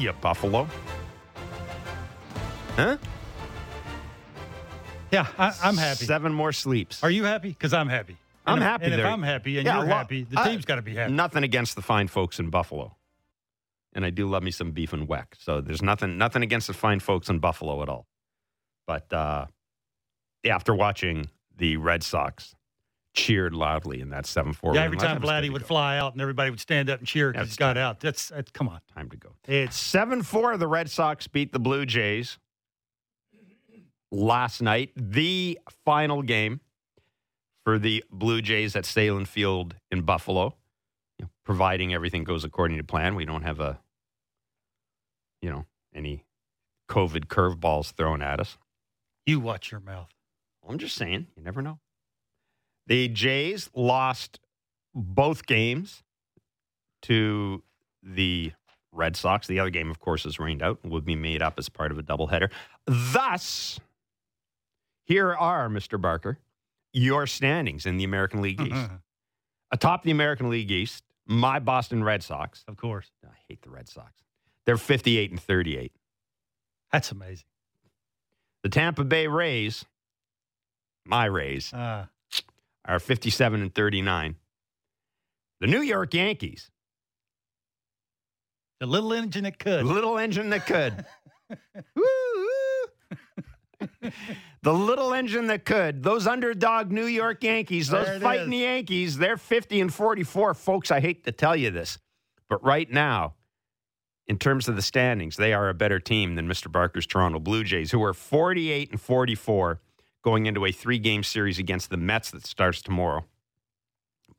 Ya, Buffalo. Huh? Yeah, I, I'm happy. Seven more sleeps. Are you happy? Because I'm happy. I'm if- happy And if there. I'm happy and Yeah, you're happy, the team's got to be happy. Nothing against the fine folks in Buffalo. And I do love me some beef and weck. So there's nothing nothing against the fine folks in Buffalo at all. But uh, after watching the Red Sox cheered loudly in that 7 4 yeah, every time Vladdy would fly out and everybody would stand up and cheer because he's got out. That's, that's come on. Time to go. It's 7 4, the Red Sox beat the Blue Jays last night. The final game for the Blue Jays at Sahlen Field in Buffalo. You know, providing everything goes according to plan. We don't have a, you know, any COVID curveballs thrown at us. you watch your mouth. I'm just saying, you never know. The Jays lost both games to the Red Sox. The other game, of course, is rained out and will be made up as part of a doubleheader. Thus, here are, Mr. Barker, your standings in the American League East. Atop the American League East, my Boston Red Sox. of course. I hate the Red Sox. They're 58 and 38. That's amazing. The Tampa Bay Rays, my Rays, Uh, are 57 and 39. The New York Yankees, the little engine that could. The little engine that could. The little engine that could. Those underdog New York Yankees, those fighting is. Yankees, they're 50 and 44. Folks, I hate to tell you this, but right now, in terms of the standings, they are a better team than Mr. Barker's Toronto Blue Jays, who are 48 and 44 going into a three game series against the Mets that starts tomorrow.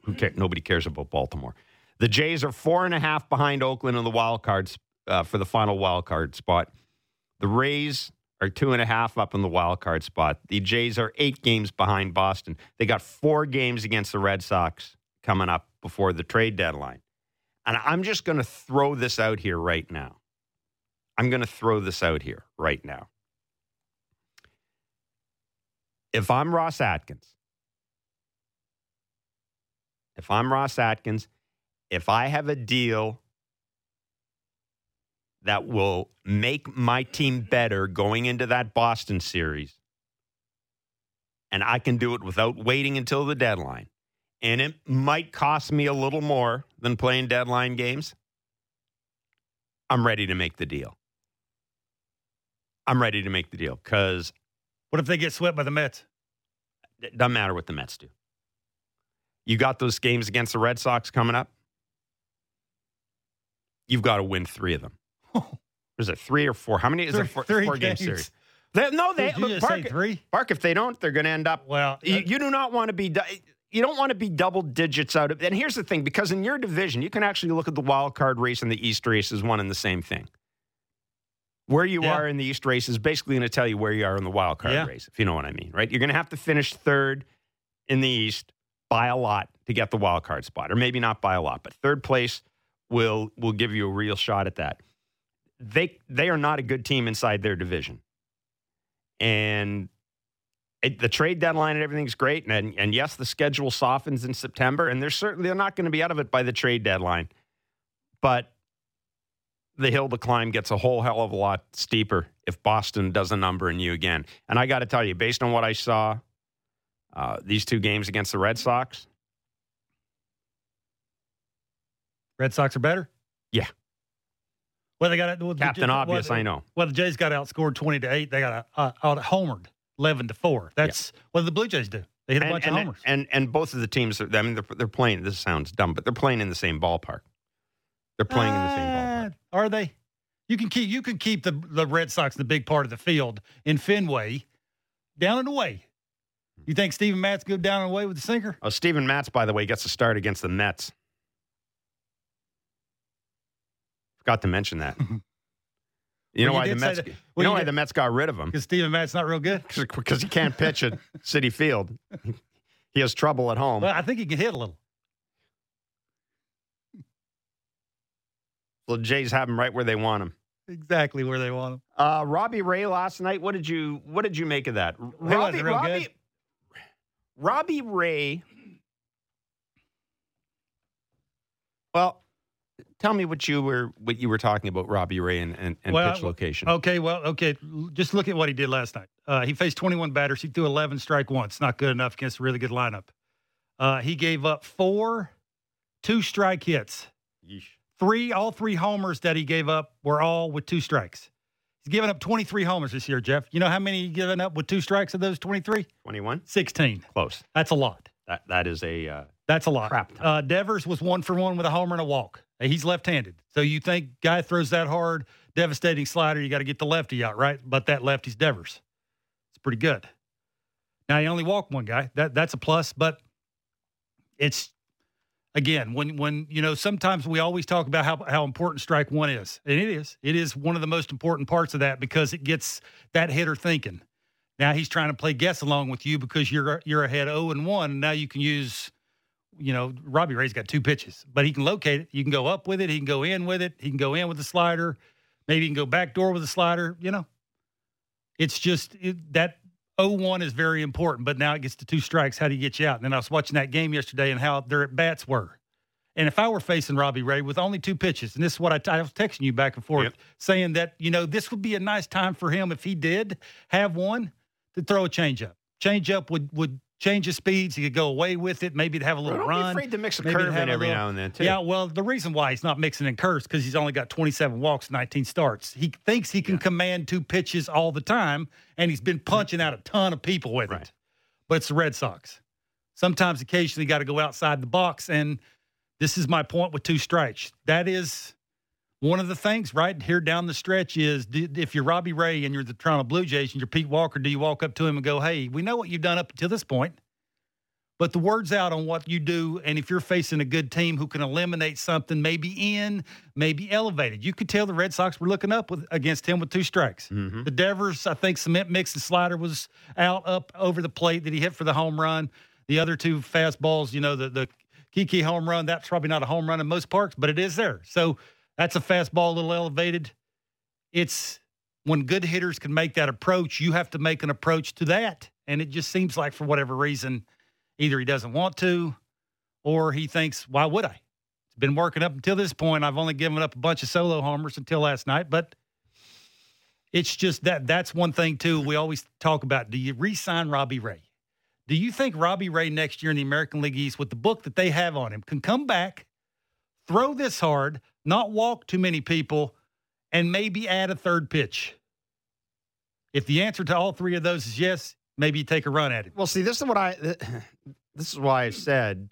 Who care? Nobody cares about Baltimore. The Jays are four and a half behind Oakland in the wild cards uh, for the final wild card spot. The Rays are two and a half up in the wild card spot. The Jays are eight games behind Boston. They got four games against the Red Sox coming up before the trade deadline. And I'm just going to throw this out here right now. I'm going to throw this out here right now. If I'm Ross Atkins, if I'm Ross Atkins, if I have a deal that will make my team better going into that Boston series, and I can do it without waiting until the deadline, and it might cost me a little more than playing deadline games, I'm ready to make the deal. I'm ready to make the deal because What if they get swept by the Mets? it doesn't matter what the Mets do. You got those games against the Red Sox coming up. You've got to win three of them. Is it three or four? How many is Three- it? Four, three four game series. They, no, they look, say three? Bark, if they don't, they're going to end up. Well, You, you do not want to be. You don't want to be double digits out of. And here's the thing: because in your division, you can actually look at the wild card race and the East race as one and the same thing. Where you Yeah. are in the East race is basically going to tell you where you are in the wild card Yeah. race, if you know what I mean, right? You're going to have to finish third in the East by a lot to get the wild card spot, or maybe not by a lot, but third place will will give you a real shot at that. They they are not a good team inside their division, and it, the trade deadline and everything's great. And, and yes, the schedule softens in September, and they're certainly they're not going to be out of it by the trade deadline. But the hill to climb gets a whole hell of a lot steeper if Boston does a number in you again. And I got to tell you, based on what I saw, uh, these two games against the Red Sox, Red Sox are better? Yeah. Well, they got well, the- Captain well, Obvious, the- I know. Well, the Jays got outscored twenty to eight. They got uh, out homered eleven to four. That's what did the Blue Jays do. They hit a and, bunch and, of homers. and and both of the teams, are, I mean, they're, they're playing. This sounds dumb, but they're playing in the same ballpark. They're playing in the same ballpark. Are they? You can keep you can keep the the Red Sox the big part of the field in Fenway, down and away. You think Steven Matz go down and away with the sinker? Oh, Steven Matz, by the way, gets a start against the Mets. Forgot to mention that. You know why you the Mets? that- You well, know you why did- the Mets got rid of him? Because Steven Matz not real good. Because he can't pitch at Citi Field. He has trouble at home. Well, I think he can hit a little. The Jays have him right where they want him. Exactly where they want him. Uh, Robbie Ray last night. What did you What did you make of that? Robbie, wasn't real Robbie, good. Robbie Ray. Well, tell me what you were what you were talking about Robbie Ray and, and, and Well, pitch location. Okay, well, okay. Just look at what he did last night. Uh, he faced 21 batters. He threw 11 strike once. Not good enough against a really good lineup. Uh, he gave up four two strike hits. Three, all three homers that he gave up were all with two strikes. He's given up 23 homers this year, Jeff. You know how many he given up with two strikes of those 23? Twenty one, 16. close. That's a lot. That that is a uh, That's a lot. Crap ton. Uh, Devers was one for one with a homer and a walk. He's left-handed, so you think guy throws that hard, devastating slider, you got to get the lefty out, right? But that lefty's Devers. It's pretty good. Now he only walked one guy. That that's a plus, but it's again when when you know sometimes we always talk about how how important strike one is, and it is. It is one of the most important parts of that because it gets that hitter thinking. Now he's trying to play guess along with you because you're you're ahead 0 and 1 now you can use you know, Robbie Ray's got two pitches, but he can locate it. You can go up with it, he can go in with it, he can go in with the slider, maybe he can go back door with the slider, you know. It's just it, that 0-1 is very important, but now it gets to two strikes. How do you get you out? And then I was watching that game yesterday and how their at bats were. And if I were facing Robbie Ray with only two pitches, and this is what I, I was texting you back and forth, Yep. saying that, you know, this would be a nice time for him if he did have one to throw a changeup. Changeup would would change his speeds. He could go away with it. Maybe to have a little don't run. be afraid to mix a Maybe curve in every little- now and then too. Yeah, well, the reason why he's not mixing in curves because he's only got 27 walks, 19 starts. He thinks he can command two pitches all the time, and he's been punching out a ton of people with Right. it. But it's the Red Sox. Sometimes, occasionally, got to go outside the box, and this is my point with two strikes. That is one of the things right here down the stretch is if you're Robbie Ray and you're the Toronto Blue Jays and you're Pete Walker, do you walk up to him and go, "Hey, we know what you've done up until this point"? But the word's out on what you do, and if you're facing a good team who can eliminate something, maybe in, maybe elevated, you could tell the Red Sox were looking up with against him with two strikes. Mhm. The Devers, I think, cement mix and slider was out up over the plate that he hit for the home run. The other two fastballs, you know, the the Kiki home run, that's probably not a home run in most parks, but it is there. So that's a fastball a little elevated. It's when good hitters can make that approach, you have to make an approach to that. And it just seems like for whatever reason, either he doesn't want to or he thinks, why would I? It's been working up until this point. I've only given up a bunch of solo homers until last night, but it's just that that's one thing too. We always talk about do you re-sign Robbie Ray? Do you think Robbie Ray next year in the American League East with the book that they have on him can come back, throw this hard, not walk too many people, and maybe add a third pitch? If the answer to all three of those is yes, maybe take a run at it. Well, see, this is what I. This is why I said,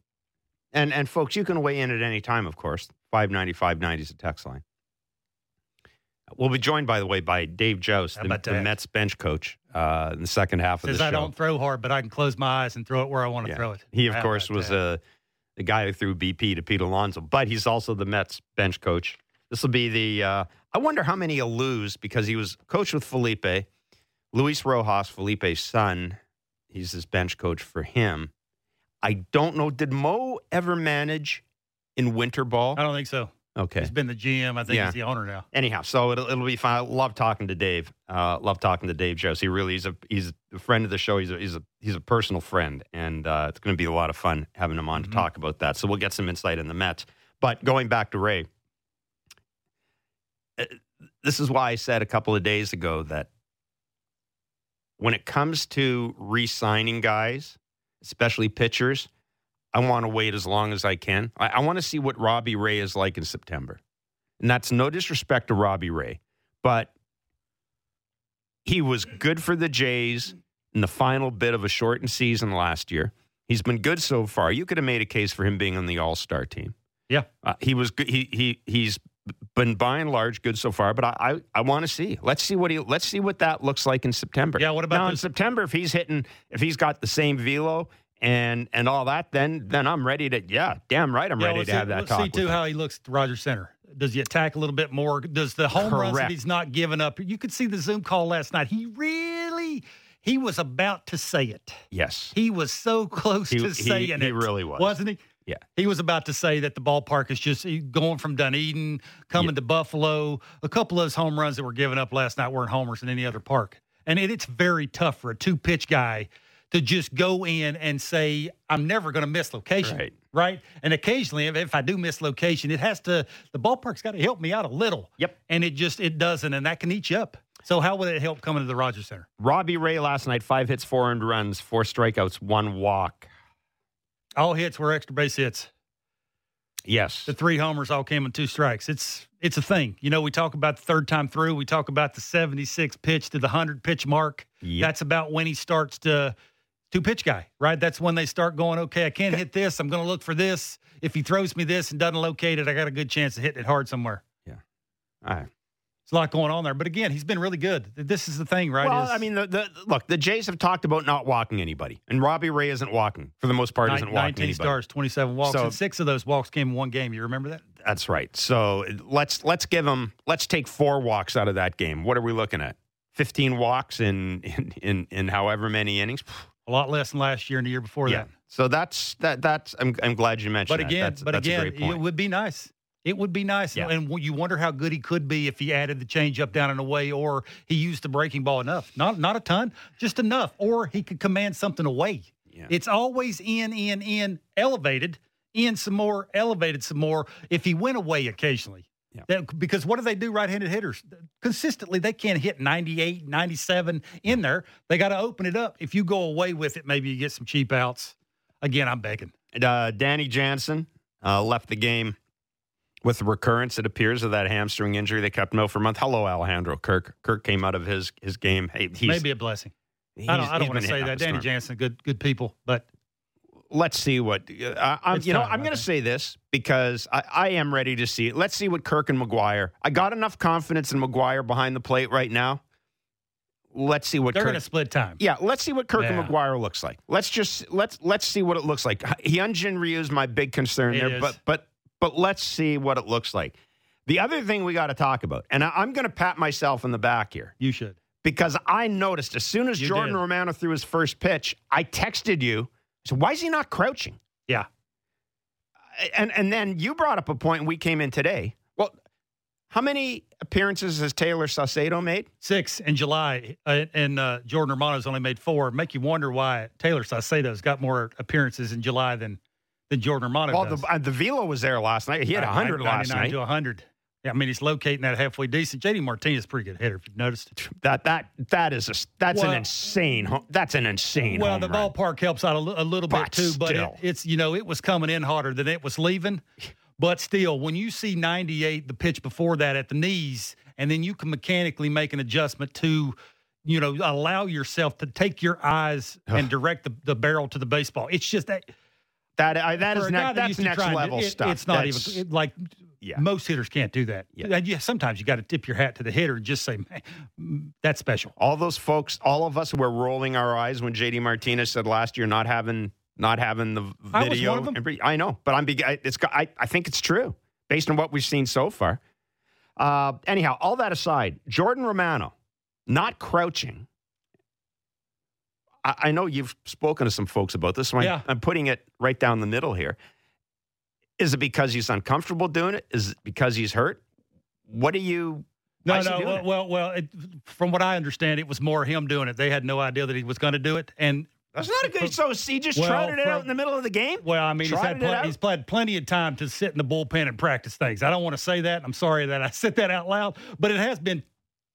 and and folks, you can weigh in at any time, of course. Five ninety five ninety is a text line. We'll be joined, by the way, by Dave Jauss, How the, the? Mets bench coach, uh, in the second half of the show. Says I don't throw hard, but I can close my eyes and throw it where I want to Yeah. throw it. He, of How course, was that? uh, the guy who threw BP to Pete Alonso, but he's also the Mets bench coach. This will be the. Uh, I wonder how many he'll lose because he was coached with Felipe, Luis Rojas, Felipe's son. He's his bench coach for him. I don't know. Did Mo ever manage in winter ball? I don't think so. Okay. He's been the GM. I think Yeah. he's the owner now. Anyhow, so it'll, it'll be fine. I love talking to Dave. Uh, love talking to Dave Jones. He really is a he's a friend of the show. He's a he's a he's a personal friend, and uh, it's going to be a lot of fun having him on Mhm. to talk about that. So we'll get some insight in the Mets. But going back to Ray, uh, this is why I said a couple of days ago that when it comes to re-signing guys, especially pitchers, I want to wait as long as I can. I, I want to see what Robbie Ray is like in September. And that's no disrespect to Robbie Ray, but he was good for the Jays in the final bit of a shortened season last year. He's been good so far. You could have made a case for him being on the All Star team. Yeah. uh, he was. good. He he he's been by and large good so far. But I I, I want to see. Let's see what he. Let's see what that looks like in September. Yeah, what about now in September? If he's hitting, if he's got the same velo and and all that, then then I'm ready to. Yeah, damn right, I'm Yeah, ready to see, have that let's talk. see too him. how he looks at the Rogers Center. Does he attack a little bit more? Does the home runs that he's not giving up? You could see the Zoom call last night. He really, he was about to say it. yes, He was so close He- to he- saying it. he really was. wasn't he? Yeah. He was about to say that the ballpark is just going from Dunedin, coming Yeah. to Buffalo. A couple of those home runs that were given up last night weren't homers in any other park. And it, it's very tough for a two pitch guy to just go in and say, I'm never going to miss location. Right. Right. And occasionally, if, if I do miss location, it has to, the ballpark's got to help me out a little. Yep. And it just, it doesn't. And that can eat you up. So, how would it help coming to the Rogers Center? Robbie Ray last night, five hits, four earned runs, four strikeouts, one walk. All hits were extra base hits. Yes. The three homers all came in two strikes. It's it's a thing. You know, we talk about the third time through. We talk about the 76 pitch to the 100 pitch mark. Yep. That's about when he starts to two pitch guy, right? That's when they start going, okay, I can't hit this. I'm going to look for this. If he throws me this and doesn't locate it, I got a good chance of hitting it hard somewhere. Yeah. All right. There's a lot going on there. But again, he's been really good. This is the thing, right? Well, is I mean, the, the look, the Jays have talked about not walking anybody, and Robbie Ray isn't walking for the most part. nine- Isn't walking 19 anybody. stars, 27 walks, So- and six of those walks came in one game. You remember that? That's right. So let's let's give him let's take four walks out of that game. What are we looking at? Fifteen walks in in in, in however many innings. A lot less than last year and the year before yeah. that. So that's that that's I'm I'm glad you mentioned But that. again, That's- but that's again, it would be nice. It would be nice, Yeah. and you wonder how good he could be if he added the changeup down and away, or he used the breaking ball enough. Not not a ton, just enough, or he could command something away. Yeah. It's always in, in, in, elevated, in some more, elevated some more. If he went away occasionally, Yeah. That- because what do they do, right-handed hitters? Consistently, they can't hit 98, 97 in there. They got to open it up. If you go away with it, maybe you get some cheap outs. Again, I'm begging. uh, Danny Jansen uh, left the game with recurrence, it appears, of that hamstring injury that kept him out for a month. Hello, Alejandro Kirk. Kirk came out of his his game. Hey, he's, maybe a blessing. I don't. I don't want to say that. Danny storm. Jansen, good good people, but Let's see what uh, I, I'm. You know, time, I'm going to say this because I, I am ready to see. it. Let's see what Kirk and McGuire. I got enough confidence in McGuire behind the plate right now. Let's see what they're Kirk. going to split time. Yeah, let's see what Kirk and McGuire looks like. Let's just let's let's see what it looks like. Hyunjin Ryu is my big concern It there, is. but but but let's see what it looks like. The other thing we got to talk about, and I, I'm going to pat myself in the back here You should. because I noticed as soon as You Jordan did. Romano threw his first pitch, I texted you. So why is he not crouching? Yeah. And and then you brought up a point. We came in today. Well, how many appearances has Tayler Saucedo made? Six in July, uh, and uh, Jordan Romano's only made four. Make you wonder why Tayler Saucedo's got more appearances in July than than Jordan Romano Well, does. the, uh, the Velo was there last night. He had 100 last night. to 100. Yeah, I mean he's locating that halfway decent. JD Martinez pretty good hitter if you've noticed. That that that is a that's an insane. That's an insane. Well, the run. ballpark helps out a, a little But bit too, but it, it's you know it was coming in harder than it was leaving. But still, when you see 98, the pitch before that at the knees, and then you can mechanically make an adjustment to, you know, allow yourself to take your eyes and direct the, the barrel to the baseball. It's just that That I, that is ne- that that's next level it- stuff. It's not That's- even it- like Yeah. most hitters can't do that. Yeah. And yeah, sometimes you got to tip your hat to the hitter and just say, man, mm, that's special. all those folks, all of us were rolling our eyes when JD Martinez said last year not having not having the video. I was one of them. I know, but I'm I- it's got- I, I think it's true based on what we've seen so far. Uh, anyhow, all that aside, Jordan Romano not crouching. I, I know you've spoken to some folks about this, so Yeah. I'm putting it right down the middle here. Is it because he's uncomfortable doing it? Is it because he's hurt? What do you? No, no. Well, well, well it, from what I understand, it was more him doing it. They had no idea that he was going to do it. And That's not a good. So he just Well, trotted it out in the middle of the game. well, I mean, he's had, pl- he's had plenty of time to sit in the bullpen and practice things. I don't want to say that. I'm sorry that I said that out loud, but it has been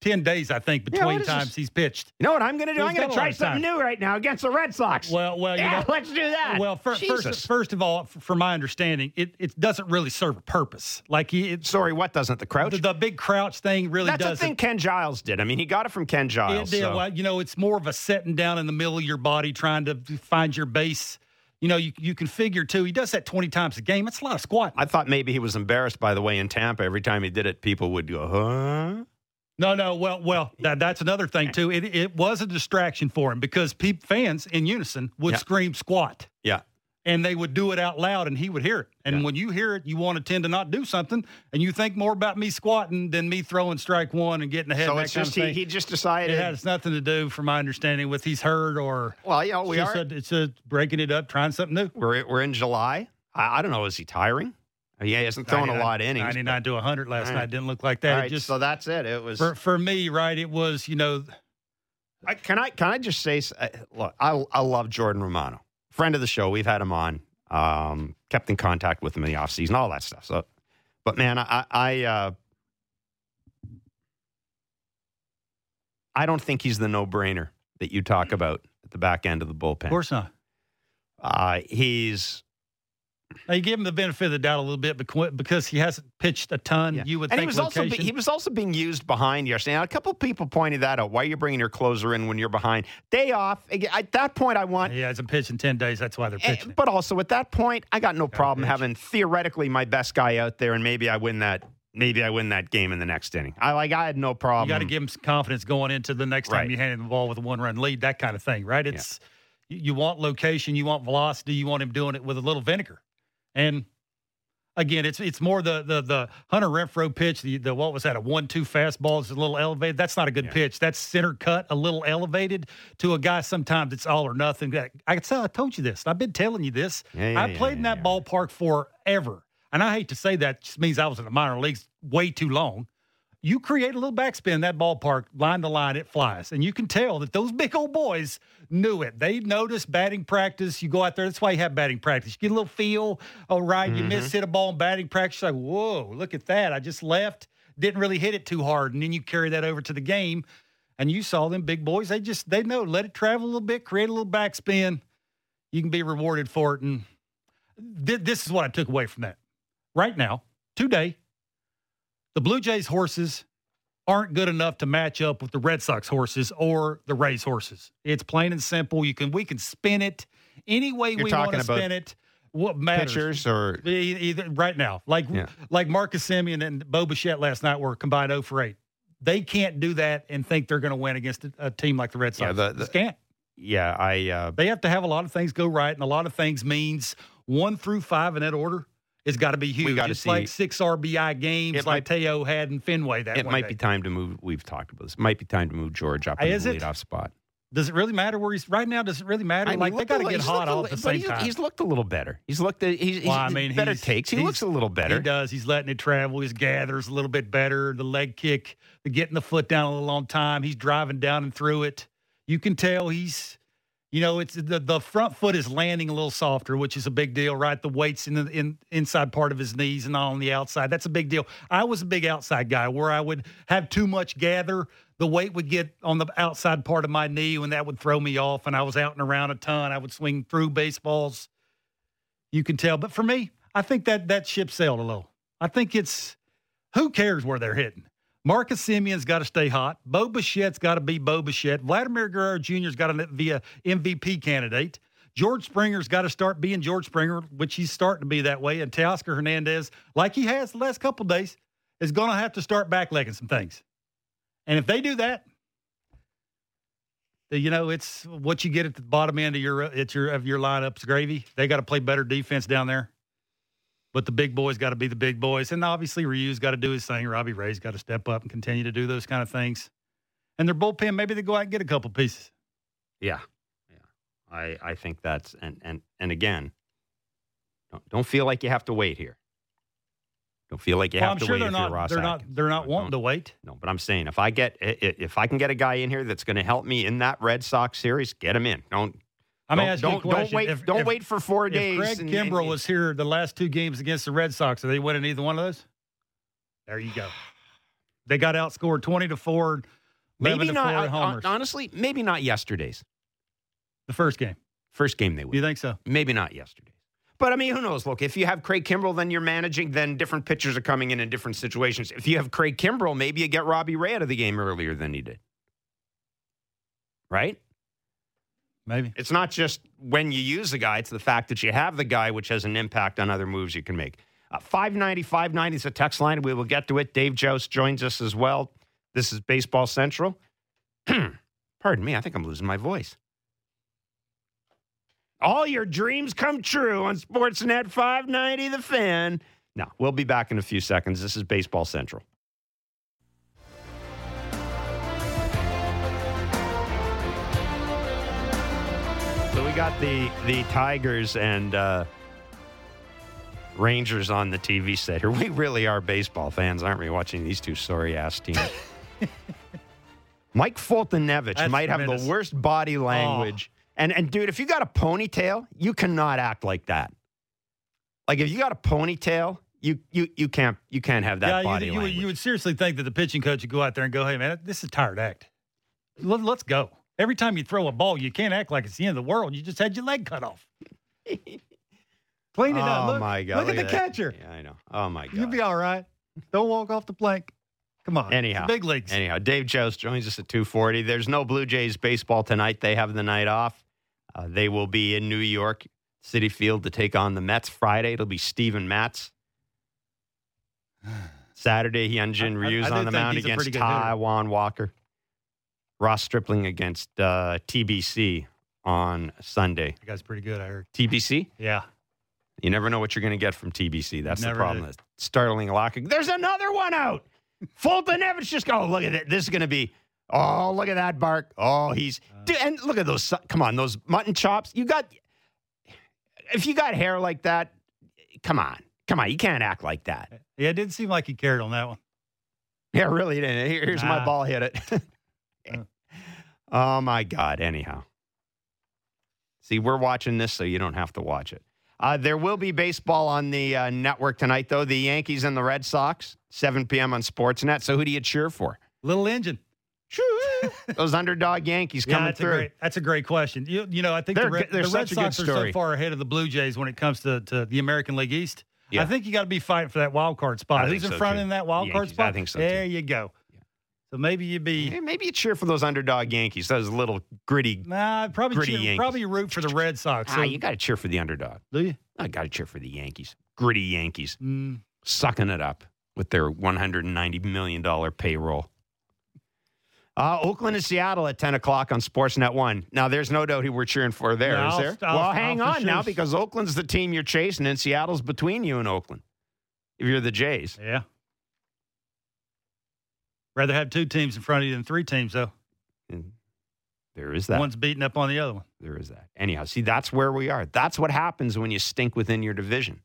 ten days, I think, between is times he's pitched. You know what I'm going to do? He's I'm going to try something new right now against the Red Sox. Well, well, you yeah, know, let's do that. Well, fir- first, first of all, from my understanding, it, it doesn't really serve a purpose. Like he, it's, sorry, what doesn't the crouch? the, the big crouch thing really That's the doesn't. thing Ken Giles did. I mean, he got it from Ken Giles. It did. so- Well, you know, it's more of a setting down in the middle of your body, trying to find your base. You know, you, you can figure too. He does that twenty times a game. It's a lot of squat. I thought maybe he was embarrassed by the way in Tampa. Every time he did it, people would go, huh? No, no. Well, well, that, that's another thing too. It it was a distraction for him because peop fans in unison would Yeah. scream squat, Yeah. and they would do it out loud, and he would hear it. And Yeah. when you hear it, you want to tend to not do something, and you think more about me squatting than me throwing strike one and getting ahead. So it's just he, he just decided. it has nothing to do, from my understanding, with he's hurt or well, you know, we it's are. just a, it's a breaking it up, trying something new. we're, we're in July. I, I don't know. Is he tiring? He hasn't thrown a lot innings. 99 to 100 last right. night. Didn't look like that. right, just so that's it. It was. for for me, right? It was you know, I, can I can I just say uh, look I I love Jordan Romano friend of the show we've had him on um, kept in contact with him in the offseason all that stuff so but man I I uh, I don't think he's the no brainer that you talk about at the back end of the bullpen Of course not. uh, he's Now you give him the benefit of the doubt a little bit because he hasn't pitched a ton. Yeah. You would and think he was also be, he was also being used behind yesterday. Now, a couple of people pointed that out. Why are you bringing your closer in when you're behind? Day off. At that point, I want. yeah, it's a pitch in ten days. That's why they're eh, pitching. But also at that point, I got no problem having theoretically my best guy out there, and maybe I win that. Maybe I win that game in the next inning. I like. I had no problem. You got to give him some confidence going into the next time Right. you hand him the ball with a one run lead, that kind of thing, right? It's you you want location, you want velocity, you want him doing it with a little vinegar. And again, it's it's more the the the Hunter Renfroe pitch, the the what was that, a one two fastball is a little elevated. That's not a good Yeah. pitch. That's center cut, a little elevated to a guy. Sometimes it's all or nothing. I tell I told you this. I've been telling you this. Yeah, yeah, I played in that ballpark forever. And I hate to say that, just means I was in the minor leagues way too long. You create a little backspin in that ballpark, line to line, it flies. And you can tell that those big old boys knew it. They noticed batting practice. You go out there, that's why you have batting practice. You get a little feel, all right, you miss mm-hmm. hit a ball in batting practice. You're like, whoa, look at that. I just left, didn't really hit it too hard. And then you carry that over to the game. And you saw them big boys. They just, they know, let it travel a little bit, create a little backspin. You can be rewarded for it. And th- this is what I took away from that. Right now, today, the Blue Jays horses aren't good enough to match up with the Red Sox horses or the Rays horses. It's plain and simple. You can we can spin it any way You're we want to spin it. What matters? pitchers or Either, right now, like Yeah. like Marcus Semien and Bo Bichette last night were combined 0 for 8. They can't do that and think they're going to win against a, a team like the Red Yeah, Sox. the- the- can't. yeah. I uh, They have to have a lot of things go right, and a lot of things means one through five in that order has got to be huge. gotta it's see- like six RBI games, It like Teo had in Fenway. That it might day. be time to move. We've talked about this. It might be time to move George up in Is the it? leadoff spot. Does it really matter where he's right now? Does it really matter? I mean, like they got to get hot a all at the same he's, time. He's looked a little better. He's looked. He's, he's Well, I mean, better he's- takes. He looks a little better. He does. He's letting it travel. His gathers a little bit better. The leg kick, the getting the foot down a little on time. He's driving down and through it. You can tell he's, you know, it's the the front foot is landing a little softer, which is a big deal, right? The weight's in the in, inside part of his knees and not on the outside. That's a big deal. I was a big outside guy where I would have too much gather. The weight would get on the outside part of my knee, and that would throw me off. And I was out and around a ton. I would swing through baseballs you can tell. But for me, I think that that ship sailed a little. I think it's who cares where they're hitting. Marcus Semien's got to stay hot. Bo Bichette's got to be Bo Bichette. Vladimir Guerrero Jr.'s got to be a MVP candidate. George Springer's got to start being George Springer, which he's starting to be that way. And Teoscar Hernandez, like he has the last couple days, is going to have to start backlegging some things. And if they do that, you know, it's what you get at the bottom end of your your of your lineups gravy. They got to play better defense down there. But the big boys got to be the big boys. And obviously Ryu's got to do his thing. Robbie Ray's got to step up and continue to do those kind of things. And their bullpen, maybe they go out and get a couple pieces. Yeah, yeah. I I think that's and and and again, don't, don't feel like you have to wait here. Don't feel like you Well, have I'm to sure wait they're if you're not Ross they're not they're not Don't- wanting to wait. No, but I'm saying if I get if I can get a guy in here that's going to help me in that Red Sox series, get him in. Don't I mean, don't, ask you a don't, don't question. wait. If- don't if- wait for four If days. Craig and- Kimbrel and- was here the last two games against the Red Sox, are they winning either one of those? There you go. They got outscored twenty to four, 11 maybe to not. four uh, at uh, homers. honestly, maybe not yesterday's the first game. first game they win. You think so? Maybe not yesterday's. But I mean, who knows? Look, if you have Craig Kimbrel, then you're managing. Then different pitchers are coming in in different situations. If you have Craig Kimbrel, maybe you get Robbie Ray out of the game earlier than he did. Right? Maybe. It's not just when you use the guy; it's the fact that you have the guy, which has an impact on other moves you can make. Uh, 590, 590 is a text line. We will get to it. Dave Jauss joins us as well. This is Baseball Central. Pardon me, I think I'm losing my voice. All your dreams come true on Sportsnet 590 The Fan. Now, we'll be back in a few seconds. This is Baseball Central. Got the the Tigers and uh, Rangers on the TV set here. We really are baseball fans, aren't we? Watching these two sorry ass teams. Mike Foltynewicz That's might have tremendous. Oh. the worst body language. And and dude, if you got a ponytail, you cannot act like that. Like if you got a ponytail, you you you can't you can't have that yeah, body you, you, language. you would seriously think that the pitching coach would go out there and go, "Hey, man, this is a tired act. Let, let's go." Every time you throw a ball, you can't act like it's the end of the world. You just had your leg cut off. Clean it up. Oh Look, my god! Look, at the that. catcher. Yeah, I know. Oh my god! You'll be all right. Don't walk off the plank. Come on. Anyhow. Big leagues. Anyhow, Dave Jauss joins us at 2:40. There's no Blue Jays baseball tonight. They have the night off. Uh, they will be in New York Citi Field to take on the Mets Friday. It'll be Steven Matz. Saturday, Hyunjin I- I- I on the mound against. Taijuan Walker. Ross Stripling against uh, TBC on Sunday. that guy's pretty good. I heard. TBC? Yeah. You never know what you're going to get from TBC. That's Never the problem. Startling locking. There's another one out. Foltynewicz just go. Look at it. This is going to be. Oh, look at that bark. Oh, he's. Uh. Dude, and look at those. Come on, those mutton chops. You got. If you got hair like that, come on, come on. You can't act like that. Yeah, it didn't seem like he cared on that one. Yeah, really. Didn't. Here- Here's my ball. Hit it. Oh my God. Anyhow. See, we're watching this, so you don't have to watch it. Uh, there will be baseball on the uh, network tonight, though. The Yankees and the Red Sox, 7 p.m. on Sportsnet. So who do you cheer for? Little engine. Those underdog Yankees Yeah, coming that's a through. great. That's a great question. You, you know, I think They're the Red, the Red a Sox are so far ahead of the Blue Jays when it comes to, to the American League East. Yeah. I think you got to be fighting for that wild card spot. I Who's think in so, front too. in that wild card Yankees, I spot? think so, There too. you go. So maybe you'd be. Hey, maybe you cheer for those underdog Yankees, those little gritty. Nah, probably Gritty cheer, Yankees. probably root for the Red Sox. Ah, you got to cheer for the underdog. do you? I got to cheer for the Yankees. Gritty Yankees. Mm, sucking it up with their $190 million payroll. Uh, Oakland and Seattle at 10 o'clock on Sportsnet 1. Now, there's no doubt who we're cheering for there, Yeah, is there? I'll- well, I'll hang for on now because Oakland's the team you're chasing and Seattle's between you and Oakland. If you're the Jays. yeah. Rather have two teams in front of you than three teams, though. And there is that. One's beating up on the other one. There is that. Anyhow, see, that's where we are. That's what happens when you stink within your division.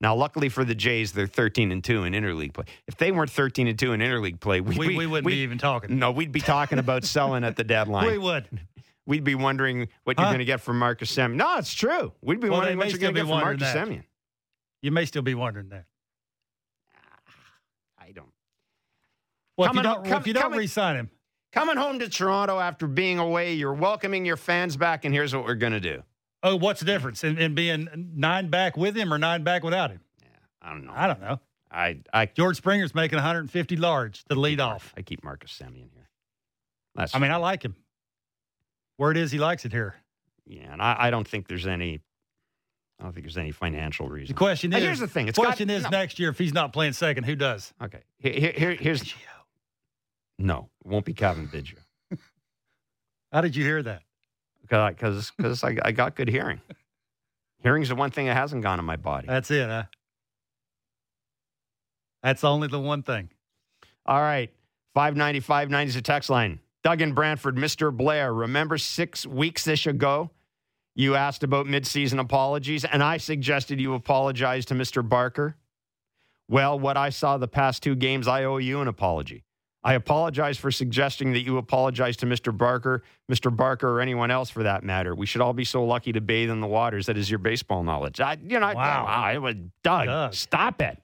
Now, luckily for the Jays, they're 13 and 2 in interleague play. If they weren't 13 and 2 in interleague play, We, be, we wouldn't we'd- be even talking. No, we'd be talking about selling at the deadline. We would. We'd be wondering what you're Huh? going to get from Marcus Semien. No, it's true. We'd be Well, wondering what you're going to get from Marcus Semien. You may still be wondering that. I don't. Well, if you don't, up- if you don't coming- re-sign him, Coming home to Toronto after being away, you're welcoming your fans back, and here's what we're going to do. oh, what's the difference in, in being nine back with him or nine back without him? Yeah, I don't know. I don't know. I I George Springer's making 150 large to lead off. I keep Marcus Semien here. That's I mean, I like him. Word is he likes it here. yeah, and I, I don't think there's any. I don't think there's any financial reason. The question Now, is, here's the thing. It's question got- is no. next year if he's not playing second, who does? Okay. Here, here, here- here's no. It won't be Cavan Biggio How did you hear that? because because I, I got good hearing. Hearing's the one thing that hasn't gone in my body. That's it, huh? That's only the one thing. All right. 590 590 is a text line. Doug and Brantford, Mr. Blair. Remember six weeks ish ago, you asked about midseason apologies, and I suggested you apologize to Mr. Barker. Well, what I saw the past two games, I owe you an apology. I apologize for suggesting that you apologize to Mr. Barker, Mr. Barker, or anyone else for that matter. We should all be so lucky to bathe in the waters. That is your baseball knowledge. I, you know, I- Wow. I, would, Doug, Doug. stop it.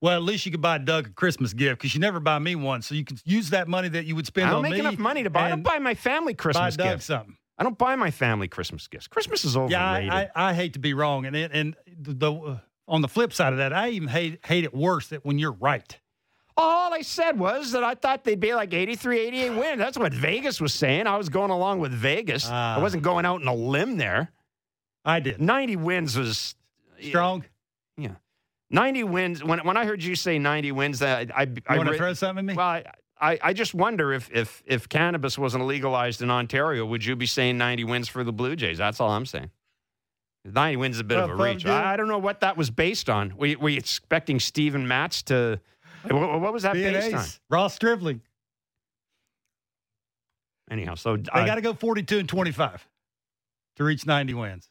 Well, at least you could buy Doug a Christmas gift because you never buy me one. So you can use that money that you would spend I don't on make me. enough money to buy. I don't buy my family buy Christmas Doug gifts. something. I don't buy my family Christmas gifts. Christmas is overrated. Yeah, I, I, I hate to be wrong, and it, and the, the uh, on the flip side of that, I even hate hate it worse that when you're right. All I said was that I thought they'd be like 83, 88 wins. That's what Vegas was saying. I was going along with Vegas. Ah. I wasn't going out on a limb there. I did 90 wins was strong. Yeah. 90 wins. When, when I heard you say 90 wins, that I, I, You I want to throw something at me? well, I, I, I just wonder if, if, if cannabis wasn't legalized in Ontario, would you be saying 90 wins for the Blue Jays? That's all I'm saying. 90 wins is a bit Well, of a reach. I, I don't know what that was based on. Were you, were you expecting Steven Matz to. What, what was that Being based on? Ross Stripling. Anyhow, so They uh, got to go 42 and 25 to reach 90 wins.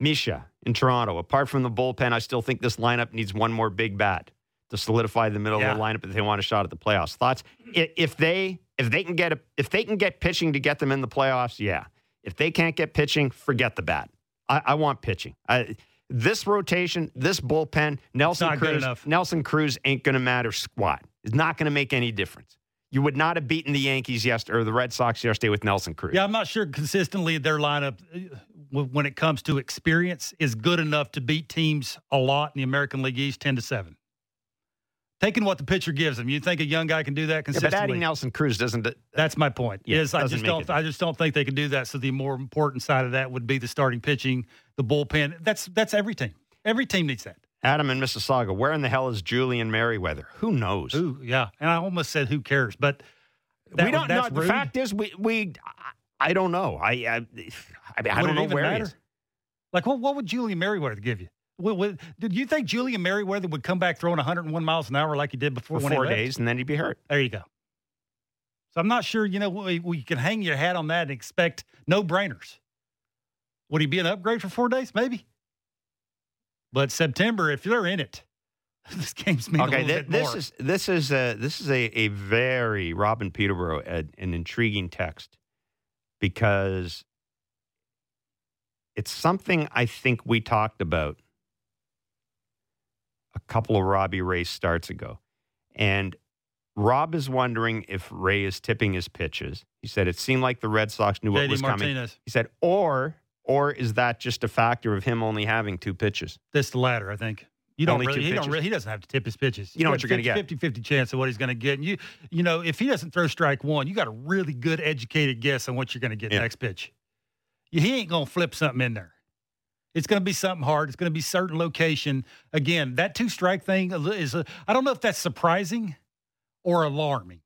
Misha in Toronto. Apart from the bullpen, I still think this lineup needs one more big bat to solidify the middle Yeah. of the lineup if they want a shot at the playoffs. Thoughts? If they If they can get a, if they can get pitching to get them in the playoffs, yeah. If they can't get pitching, forget the bat. I, I want pitching. I, this rotation, this bullpen, Nelson Cruz. Nelson Cruz ain't going to matter squat. It's not going to make any difference. You would not have beaten the Yankees yesterday or the Red Sox yesterday with Nelson Cruz. Yeah, I'm not sure consistently their lineup, uh, when it comes to experience, is good enough to beat teams a lot in the American League East 10 to 7. Taking what the pitcher gives them, you think a young guy can do that Yeah, consistently? but adding Nelson Cruz doesn't. That's my point. Yeah, is I just don't it. I just don't think they can do that. So the more important side of that would be the starting pitching, the bullpen. That's that's every team. Every team needs that. Adam in Mississauga, where in the hell is Julian Merryweather? Who knows? Who yeah. And I almost said who cares, but we don't know. The fact is, we we I, don't know. I I, I, mean, I don't know where he matter? is. Like what what would Julian Merryweather give you? What, what, did you think Julian Merryweather would come back throwing 101 miles an hour like he did before for four days, and then he'd be hurt. There you go. So I'm not sure, you know, we, we can hang your hat on that and expect no brainers. Would he be an upgrade for four days? Maybe. But September, if you're in it, this game's mean a Okay, bit this is this is a this is a, a very Robin Peterborough a, an intriguing text because it's something I think we talked about couple of Robbie Ray starts ago, and Rob is wondering if Ray is tipping his pitches. He said it seemed like the Red Sox knew what was coming. He said, or or is that just a factor of him only having two pitches? This the latter, I think. You don't really, he don't really, he doesn't have to tip his pitches. You know what you're gonna get. 50 50 chance of what he's going to get. And you, you know, if he doesn't throw strike one, you got a really good educated guess on what you're going to get Yeah. next pitch. He ain't going to flip something in there. It's going to be something hard. It's going to be certain location. Again, that two strike thing is, a, I don't know if that's surprising or alarming.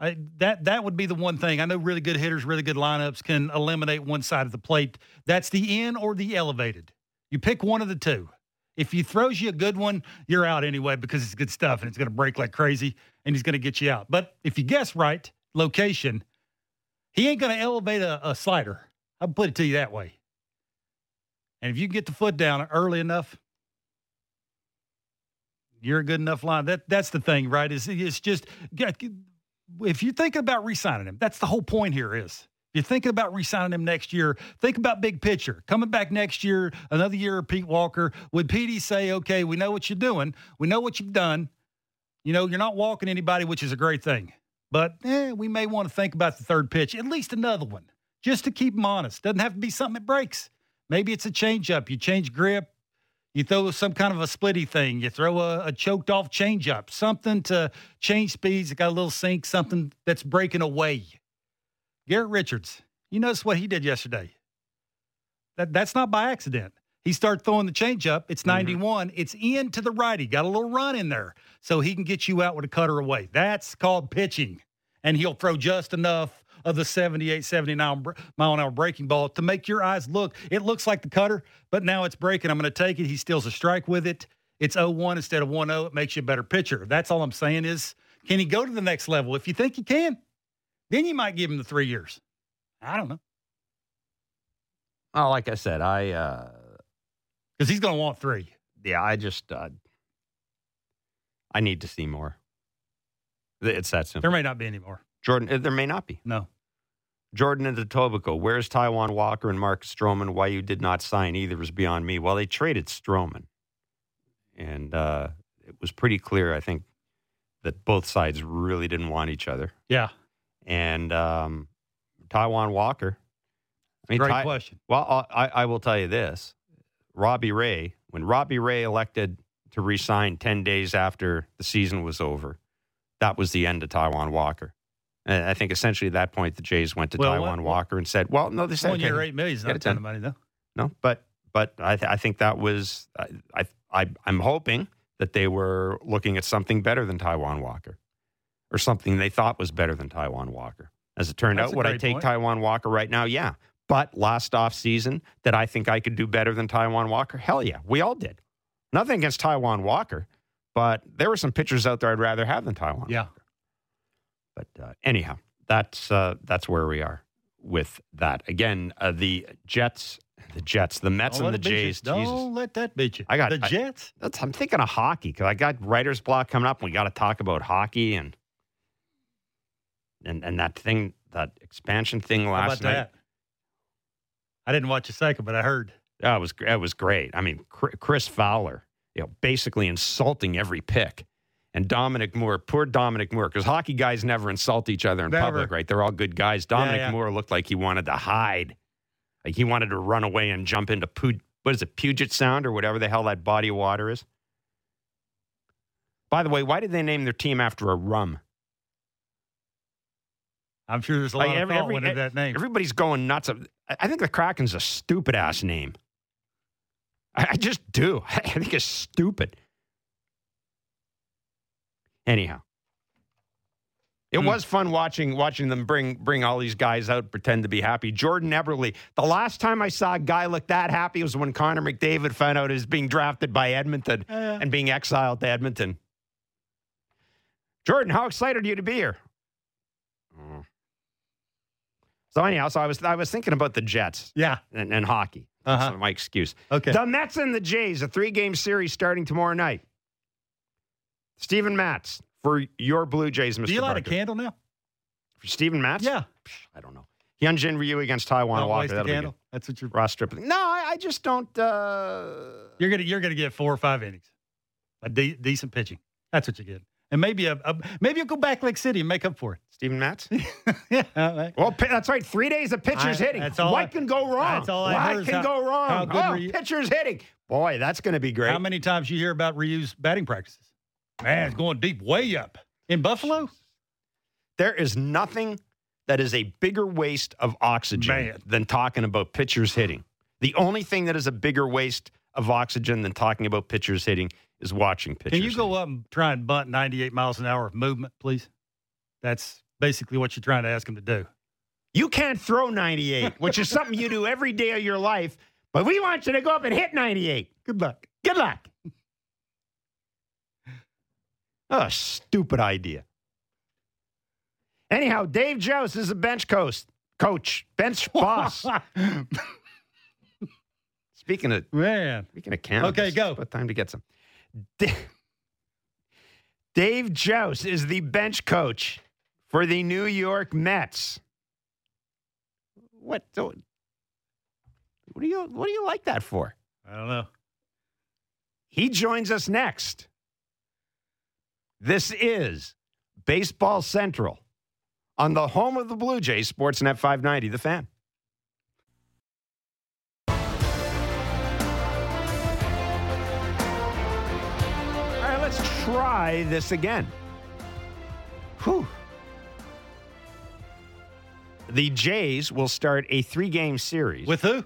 I, that that would be the one thing. I know really good hitters, really good lineups can eliminate one side of the plate. That's the in or the elevated. You pick one of the two. If he throws you a good one, you're out anyway because it's good stuff and it's going to break like crazy and he's going to get you out. But if you guess right, location, he ain't going to elevate a, a slider. I'll put it to you that way. And if you can get the foot down early enough, you're a good enough line. That that's the thing, right? Is it's just if you're thinking about re-signing him, that's the whole point here. Is if you're thinking about re-signing him next year, think about big picture. Coming back next year, another year of Pete Walker. Would Petey say, "Okay, we know what you're doing. We know what you've done. You know, you're not walking anybody, which is a great thing. But eh, we may want to think about the third pitch, at least another one, just to keep him honest. Doesn't have to be something that breaks. Maybe it's a changeup. You change grip. You throw some kind of a splitty thing. You throw a, a choked off changeup, something to change speeds. It got a little sink, something that's breaking away. Garrett Richards, you notice what he did yesterday. That that's not by accident. He started throwing the changeup. It's mm-hmm. 91. It's in to the righty. Got a little run in there so he can get you out with a cutter away. That's called pitching. And he'll throw just enough of the 78, 79 mile an hour breaking ball to make your eyes look. It looks like the cutter, but now it's breaking. I'm going to take it. He steals a strike with it. It's 0-1 instead of 1-0. It makes you a better pitcher. That's all I'm saying is, can he go to the next level? If you think he can, then you might give him the three years. I don't know. Oh, like I said, I uh, Because he's going to want three. yeah, I just uh, I need to see more. It's that simple. There may not be any more. Jordan, uh, there may not be. No. Jordan and Etobicoke, where's Taijuan Walker and Mark Stroman? Why you did not sign either is beyond me. Well, they traded Stroman, and uh, it was pretty clear, I think, that both sides really didn't want each other. Yeah. And um, Taijuan Walker, I mean, Great Tai- question. well, I, I will tell you this: Robbie Ray, when Robbie Ray elected to resign ten days after the season was over, that was the end of Taijuan Walker. And I think essentially at that point the Jays went to Well, Taijuan what- Walker and said, "Well, no, they said One year, okay, eight million is not a ton of money, though. no." But but I, th- I think that was I, I I'm hoping that they were looking at something better than Taijuan Walker, or something they thought was better than Taijuan Walker. As it turned That's out, would I take point. Taijuan Walker right now? Yeah. But last off season, that I think I could do better than Taijuan Walker? Hell yeah, we all did. Nothing against Taijuan Walker, but there were some pitchers out there I'd rather have than Taijuan. Yeah. But uh, anyhow, that's uh, that's where we are with that. Again, uh, the Jets, the Jets, the Mets, Don't and the it beat you. Jays. Don't Jesus, let that beat you. I got- the I- Jets. that's, I'm thinking of hockey because I got writer's block coming up. We got to talk about hockey, and and and that thing, that expansion thing How last about night. that? I didn't watch a second, but I heard. That was that was great. I mean, Chris Fowler, you know, basically insulting every pick, and Dominic Moore, poor Dominic Moore, because hockey guys never insult each other in Never. public, right? They're all good guys. Dominic yeah. Moore looked like he wanted to hide, like he wanted to run away and jump into Pu- what is it, Puget Sound or whatever the hell that body of water is. By the way, why did they name their team after a rum? I'm sure there's a Like, lot of every- thought every- into that name. Everybody's going nuts. I I think the Kraken's a stupid ass name. I I just do. I think it's stupid. Anyhow, it Hmm. was fun watching watching them bring bring all these guys out, pretend to be happy. Jordan Eberle. The last time I saw a guy look that happy was when Connor McDavid found out he was being drafted by Edmonton Yeah. and being exiled to Edmonton. Jordan, how excited are you to be here? Oh. So anyhow, so I was I was thinking about the Jets yeah. and, and hockey. That's Uh-huh. my excuse. Okay. The Mets and the Jays, a three game series starting tomorrow night. Steven Matz for your Blue Jays, Mr. Do you light a candle now? For Steven Matz? Yeah. I don't know. Hyunjin Ryu against Taijuan Don't Walker. waste a That'll be candle. good. That's what you're. Ross Stripling. No, I, I just don't. Uh... You're gonna you're gonna get four or five innings, a de- decent pitching. That's what you get, and maybe a, a maybe you'll go back Lake City and make up for it. Steven Matz? it. yeah. all right. Well, pi- that's right. Three days of pitchers I- hitting. that's all what I- can go wrong? that's all I what heard is can how- go wrong? how good oh, were you- pitchers hitting. Boy, that's going to be great. How many times you hear about Ryu's batting practices? Man, it's going deep, way up in Buffalo. There is nothing that is a bigger waste of oxygen Man. than talking about pitchers hitting. The only thing that is a bigger waste of oxygen than talking about pitchers hitting is watching pitchers. Can you go hitting. up and try and bunt 98 miles an hour of movement, please? That's basically what you're trying to ask him to do. You can't throw 98, which is something you do every day of your life, but we want you to go up and hit 98. Good luck. Good luck. Oh, stupid idea. Anyhow, Dave Jauss is a bench coach. Coach, bench boss. Speaking of Man, speaking of cannabis, Okay, go. it's time to get some. Da- Dave Jauss is the bench coach for the New York Mets. What? What do you What do you like that for? I don't know. He joins us next. This is Baseball Central on the home of the Blue Jays, Sportsnet 590, The Fan. All right, let's try this again. Whew. The Jays will start a three game series With who?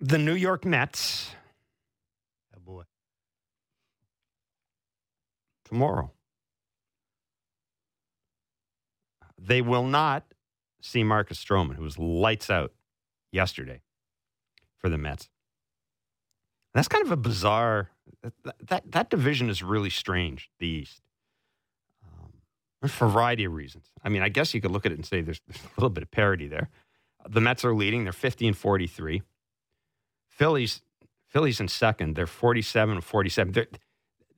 the New York Mets Oh boy. Tomorrow. They will not see Marcus Stroman, who was lights out yesterday for the Mets. That's kind of a bizarre. That that, that division is really strange. The East, um, for a variety of reasons. I mean, I guess you could look at it and say there's, there's a little bit of parity there. The Mets are leading; they're 50 and 43. Phillies, Phillies in second. They're 47 and 47. They're,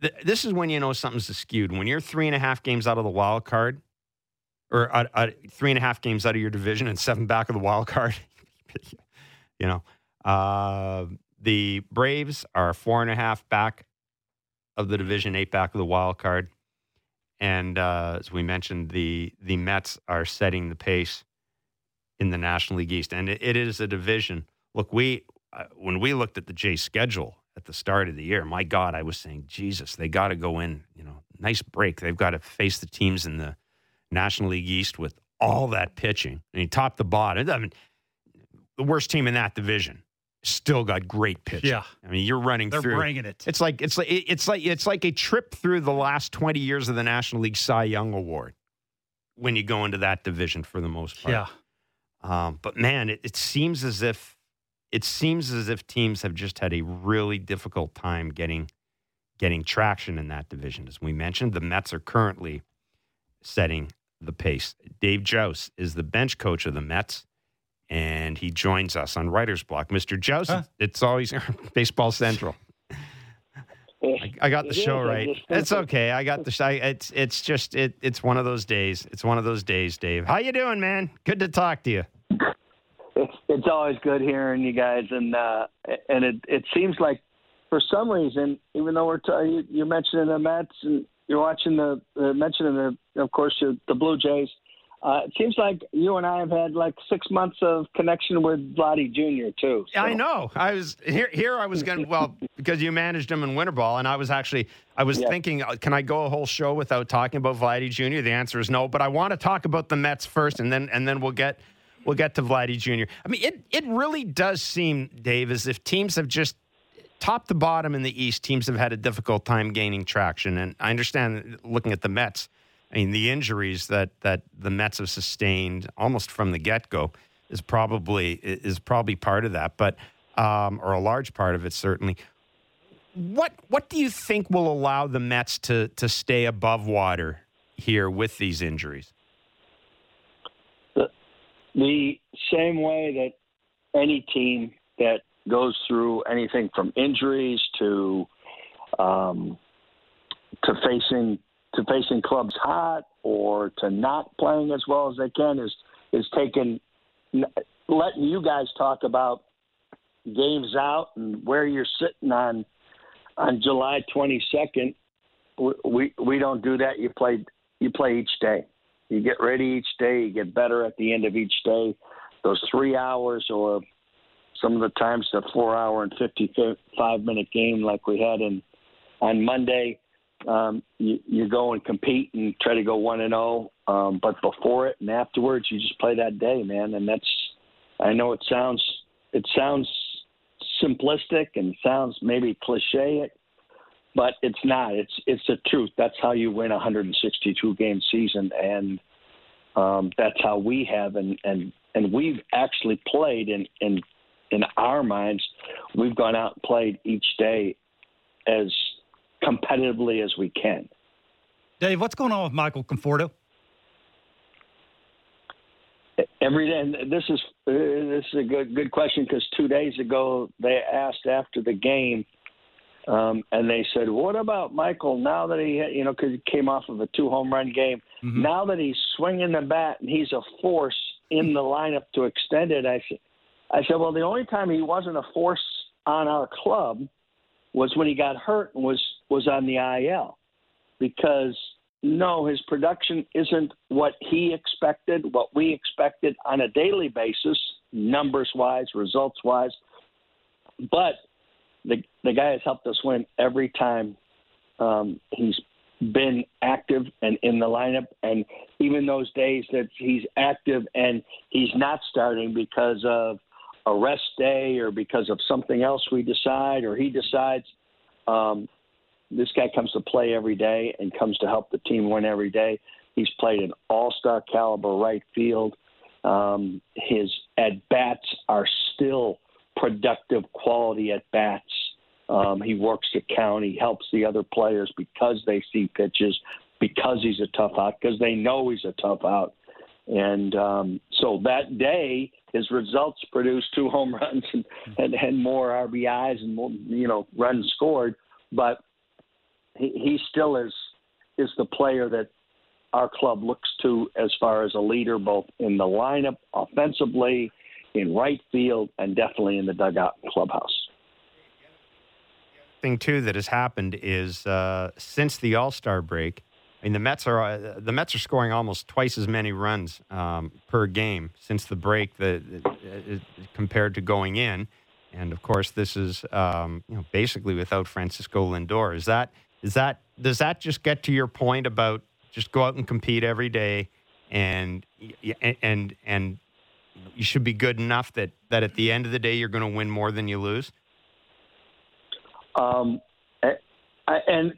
th- this is when you know something's skewed. When you're three and a half games out of the wild card, or uh, uh, three and a half games out of your division and seven back of the wild card, you know, uh, the Braves are four and a half back of the division, eight back of the wild card, and uh, as we mentioned, the the Mets are setting the pace in the National League East, and it, it is a division. Look, we uh, when we looked at the Jays schedule at the start of the year, my God, I was saying, Jesus, they got to go in. You know, nice break. They've got to face the teams in the National League East with all that pitching, and you top the bottom. I mean, the worst team in that division still got great pitching. Yeah. I mean, you're running They're through. bringing it. It's like it's like it's like it's like a trip through the last twenty years of the National League Cy Young Award when you go into that division for the most part. yeah. Um, but man, it, it seems as if it seems as if teams have just had a really difficult time getting getting traction in that division. As we mentioned, the Mets are currently setting the pace. Dave Jauss is the bench coach of the Mets, and he joins us on Writer's Block. Mr. Jauss, Huh? it's always Baseball Central. I, I got the show right. It's okay. I got the. sh- I, it's it's just it. It's one of those days. It's one of those days, Dave. How you doing, man? Good to talk to you. It's it's always good hearing you guys, and uh, and it it seems like for some reason, even though we're t- you, you're mentioning the Mets and you're watching the uh, mentioning the of course the, the Blue Jays. Uh, it seems like you and I have had like six months of connection with Vladdy Jr. too. so- I know. I was here. Here I was going. Well, because you managed him in winter ball, and I was actually. I was Yeah. thinking, uh, can I go a whole show without talking about Vladdy Jr.? The answer is no. But I want to talk about the Mets first, and then and then we'll get we'll get to Vladdy Jr. I mean, it it really does seem, Dave, as if teams have just top to bottom in the East, teams have had a difficult time gaining traction. And I understand looking at the Mets. I mean, the injuries that that the Mets have sustained almost from the get go is probably is probably part of that, but um, or a large part of it certainly. What what do you think will allow the Mets to to stay above water here with these injuries? The same way that any team that goes through anything from injuries to um, to facing to facing clubs hot or to not playing as well as they can is is taking letting you guys talk about games out and where you're sitting on on July 22nd. We we don't do that. You play you play each day. You get ready each day. You get better at the end of each day. Those three hours, or some of the times the four-hour and fifty-five-minute game like we had in on Monday. Um, you, you go and compete and try to go one and zero. Um, but before it and afterwards, you just play that day, man. And that's I know it sounds it sounds simplistic and sounds maybe cliche, but it's not. It's it's the truth. That's how you win a 162 game season, and um, that's how we have and and and we've actually played in in in our minds. We've gone out and played each day as competitively as we can. Dave, what's going on with Michael Conforto? Every day, and this is uh, this is a good good question because two days ago they asked after the game, um, and they said, "What about Michael now that he you know because he came off of a two home run game? Mhm. Now that he's swinging the bat and he's a force in the lineup to extend it?" I said, "I said, well, the only time he wasn't a force on our club was when he got hurt and was was on the IL, because." No, his production isn't what he expected, what we expected on a daily basis, numbers wise, results wise. But the the guy has helped us win every time um, he's been active and in the lineup. And even those days that he's active and he's not starting because of a rest day or because of something else we decide or he decides, um, this guy comes to play every day and comes to help the team win every day. He's played an all-star caliber right field. Um, his at bats are still productive quality at bats. Um, he works the count. He helps the other players because they see pitches, because he's a tough out, because they know he's a tough out. And um, so that day, his results produced two home runs and, and, and more RBIs and more, you know, runs scored. But he, he still is is the player that our club looks to as far as a leader, both in the lineup, offensively, in right field, and definitely in the dugout clubhouse. Thing too that has happened is uh, since the All Star break. I mean, the Mets are uh, the Mets are scoring almost twice as many runs um, per game since the break that uh, compared to going in, and of course, this is um, you know basically without Francisco Lindor. Is that is that does that just get to your point about just go out and compete every day, and and and, and you should be good enough that that at the end of the day you're going to win more than you lose. Um, and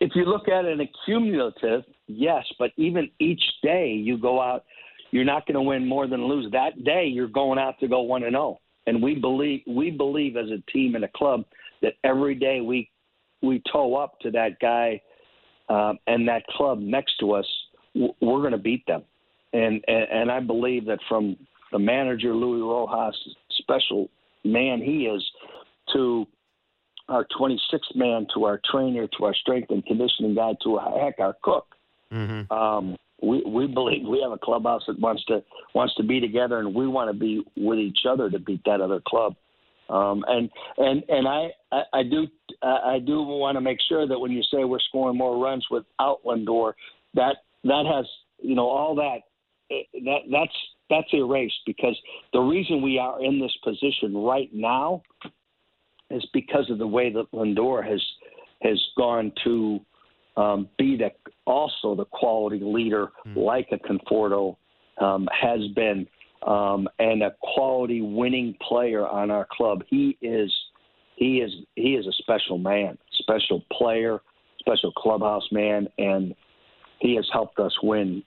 if you look at an accumulative, yes, but even each day you go out, you're not going to win more than lose. That day you're going out to go one and zero, and we believe we believe as a team and a club that every day we we toe up to that guy um, and that club next to us, we're going to beat them. And, and and I believe that from the manager Luis Rojas, special man he is, to our 26th man to our trainer to our strength and conditioning guy to heck our cook. Mm-hmm. Um, we we believe we have a clubhouse that wants to wants to be together, and we want to be with each other to beat that other club. Um, and and and I I, I do I do want to make sure that when you say we're scoring more runs without Lindor, that that has you know all that that that's that's erased because the reason we are in this position right now is because of the way that Lindor has has gone to um, be the also the quality leader mm. like a Conforto um, has been um, and a quality winning player on our club. He is he is he is a special man, special player, special clubhouse man, and he has helped us win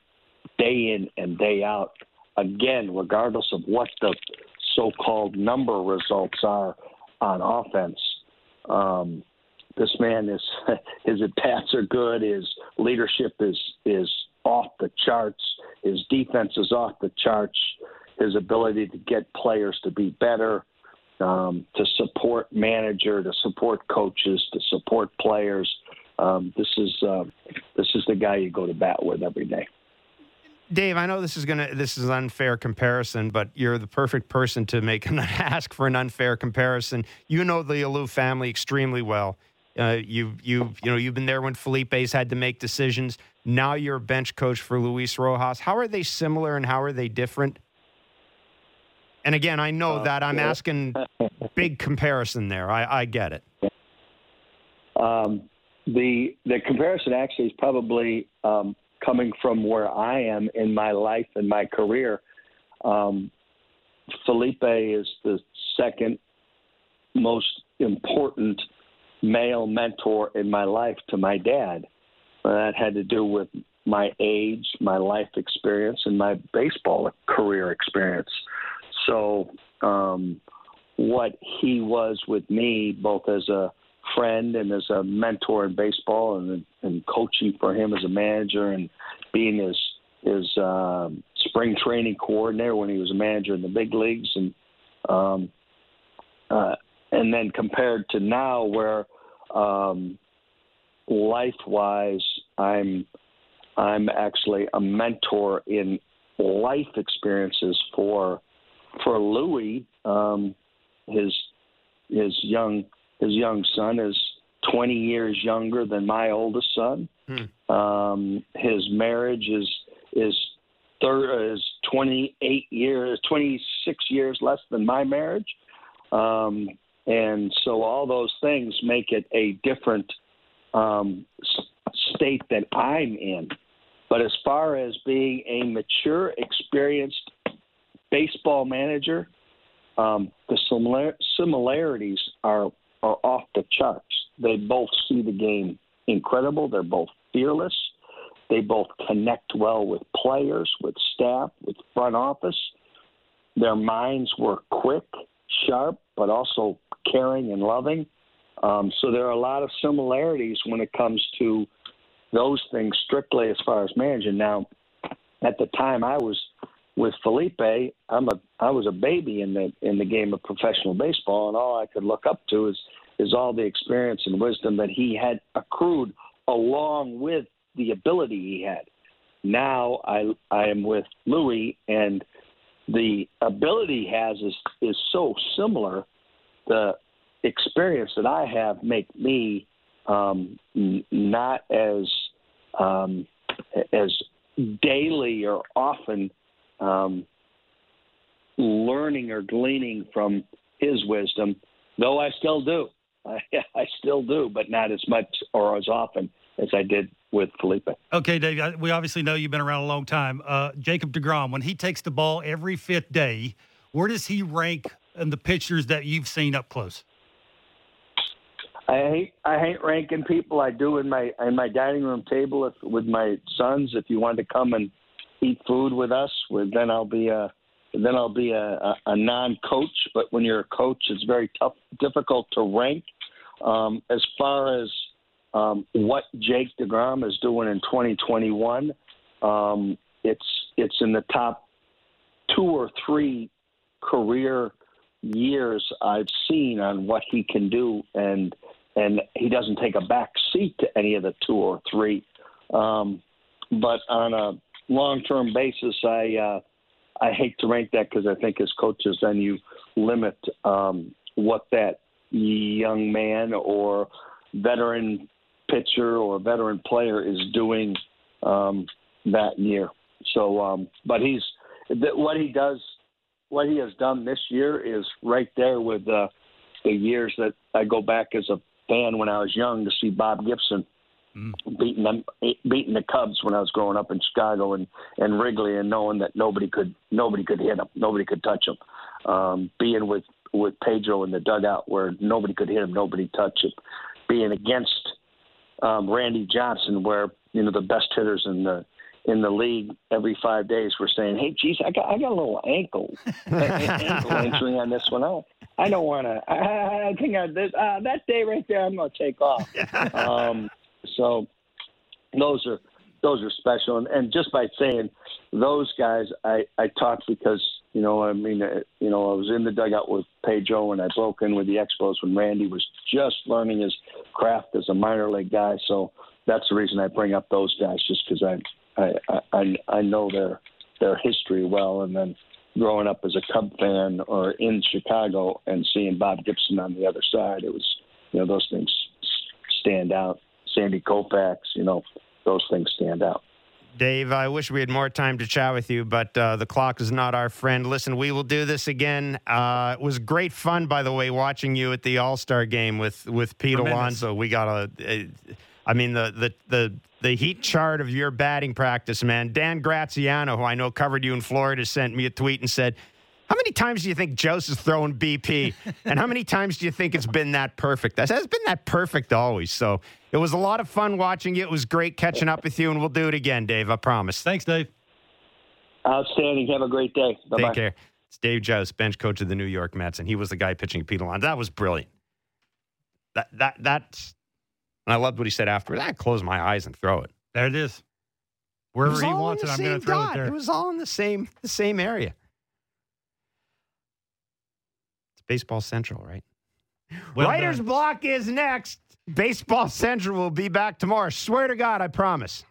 day in and day out. Again, regardless of what the so-called number results are on offense. Um, this man is his at bats are good. His leadership is is off the charts. His defense is off the charts. His ability to get players to be better, um, to support manager, to support coaches, to support players. Um, this is uh, this is the guy you go to bat with every day. Dave, I know this is gonna this is an unfair comparison, but you're the perfect person to make an ask for an unfair comparison. You know the Alou family extremely well. Uh, you you you know you've been there when Felipe's had to make decisions. Now you're a bench coach for Luis Rojas. How are they similar and how are they different? And again, I know uh, that I'm yeah. asking big comparison there. I, I get it. Um, the the comparison actually is probably um, coming from where I am in my life and my career. Um, Felipe is the second most important male mentor in my life to my dad. That had to do with my age, my life experience, and my baseball career experience. So, um, what he was with me, both as a friend and as a mentor in baseball, and and coaching for him as a manager, and being his his um, spring training coordinator when he was a manager in the big leagues, and um, uh, and then compared to now, where um, life wise, I'm I'm actually a mentor in life experiences for for Luis. Um, his his young his young son is 20 years younger than my oldest son. Hmm. Um, his marriage is is thir- is 28 years, 26 years less than my marriage. Um, and so all those things make it a different um, state that I'm in. But as far as being a mature, experienced baseball manager, um, the similar- similarities are, are off the charts. They both see the game incredible. They're both fearless. They both connect well with players, with staff, with front office. Their minds work quick, sharp, but also caring and loving. Um, so there are a lot of similarities when it comes to those things strictly as far as managing. Now, at the time I was with Felipe, I'm a I was a baby in the in the game of professional baseball, and all I could look up to is is all the experience and wisdom that he had accrued along with the ability he had. Now I I am with Luis, and the ability he has is is so similar the experience that I have make me um, not as um, as daily or often um, learning or gleaning from his wisdom, though I still do. I, I still do, but not as much or as often as I did with Felipe. Okay, Dave, we obviously know you've been around a long time. Uh, Jacob deGrom, when he takes the ball every fifth day, where does he rank in the pictures that you've seen up close? I hate I hate ranking people. I do in my in my dining room table if, with my sons. If you want to come and eat food with us, with, then I'll be a then I'll be a, a, a non-coach. But when you're a coach, it's very tough, difficult to rank. Um, as far as um, what Jake deGrom is doing in 2021, um, it's it's in the top two or three career years I've seen on what he can do, and and he doesn't take a back seat to any of the two or three. Um, but on a long-term basis, I uh, I hate to rank that because I think as coaches, then you limit um, what that young man or veteran pitcher or veteran player is doing um, that year. So, um, but he's what he does, what he has done this year is right there with uh, the years that I go back as a fan when I was young to see Bob Gibson mm. beating them, beating the Cubs when I was growing up in Chicago and and Wrigley, and knowing that nobody could nobody could hit him, nobody could touch him. Um, being with with Pedro in the dugout where nobody could hit him, nobody touched him. Being against um, Randy Johnson, where you know the best hitters in the in the league every five days were saying, "Hey, geez, I got I got a little ankle ankle injury on this one. I, I don't want to. I, I think I, this, uh, that day right there, I'm going to take off." um, so those are those are special, and, and just by saying those guys, I I talked because you know I mean uh, you know I was in the dugout with Pedro, and I broke in with the Expos when Randy was just learning his craft as a minor league guy. So that's the reason I bring up those guys, just because I I, I I know their their history well, and then growing up as a Cub fan or in Chicago and seeing Bob Gibson on the other side, it was you know those things stand out. Sandy Koufax, you know, those things stand out. Dave, I wish we had more time to chat with you, but uh, the clock is not our friend. Listen, we will do this again. Uh, it was great fun, by the way, watching you at the All Star game with with Pete Tremendous. Alonso. We got a, a I mean, the, the, the, the heat chart of your batting practice, man. Dan Graziano, who I know covered you in Florida, sent me a tweet and said, how many times do you think Joe's is throwing BP? and how many times do you think it's been that perfect? That has been that perfect always. So it was a lot of fun watching you. It was great catching up with you, and we'll do it again, Dave. I promise. Thanks, Dave. Outstanding. Have a great day. Bye-bye. Take care. It's Dave Jauss, bench coach of the New York Mets, and he was the guy pitching Pete Alonso. That was brilliant. That that that's and I loved what he said afterwards. I close my eyes and throw it. There it is. Wherever it he wants it, I'm going to throw dot. it there. It was all in the same the same area. It's Baseball Central, right? Well Writer's done. block is next. Baseball Central will be back tomorrow. Swear to God, I promise.